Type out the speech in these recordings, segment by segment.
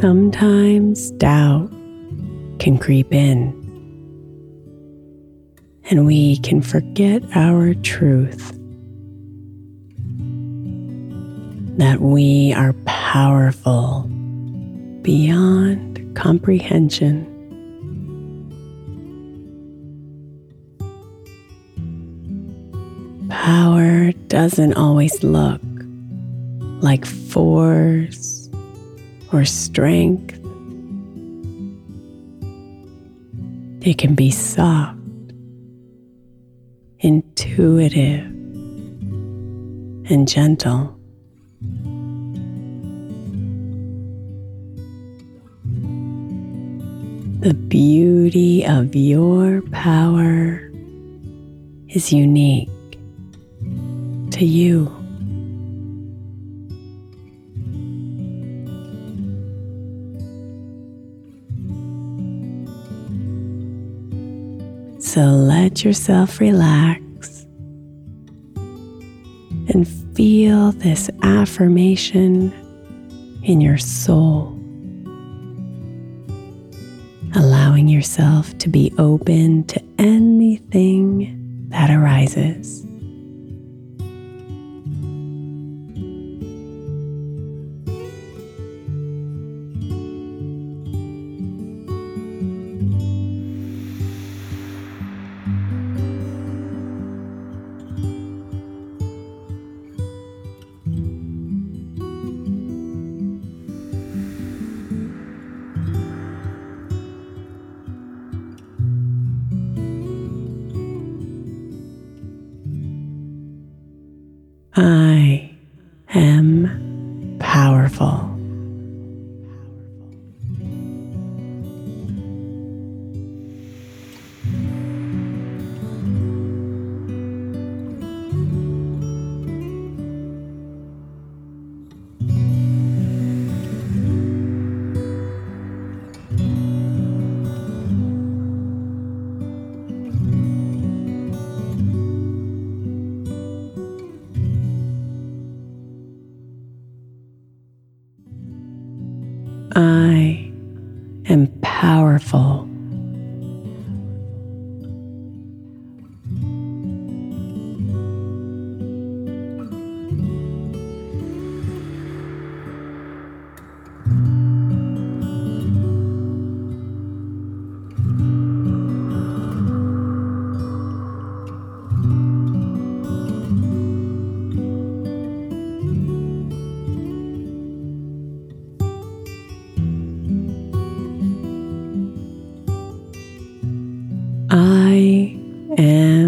Sometimes doubt can creep in, and we can forget our truth that we are powerful beyond comprehension. Power doesn't always look like force or strength. It can be soft, intuitive, and gentle. The beauty of your power is unique to you. So let yourself relax and feel this affirmation in your soul, allowing yourself to be open to anything that arises. I powerful. I am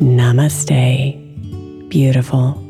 Namaste, beautiful.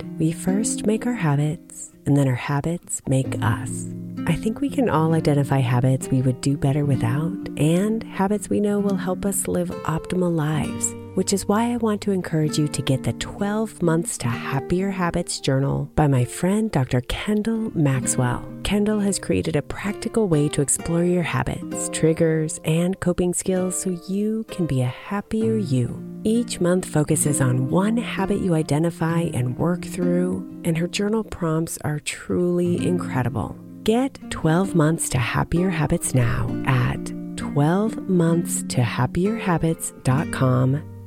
We first make our habits, and then our habits make us. I think we can all identify habits we would do better without and habits we know will help us live optimal lives, which is why I want to encourage you to get the 12 Months to Happier Habits Journal by my friend Dr. Kendall Maxwell. Kendall has created a practical way to explore your habits, triggers, and coping skills so you can be a happier you. Each month focuses on one habit you identify and work through, and her journal prompts are truly incredible. Get 12 months to happier habits now at 12monthstohappierhabits.com.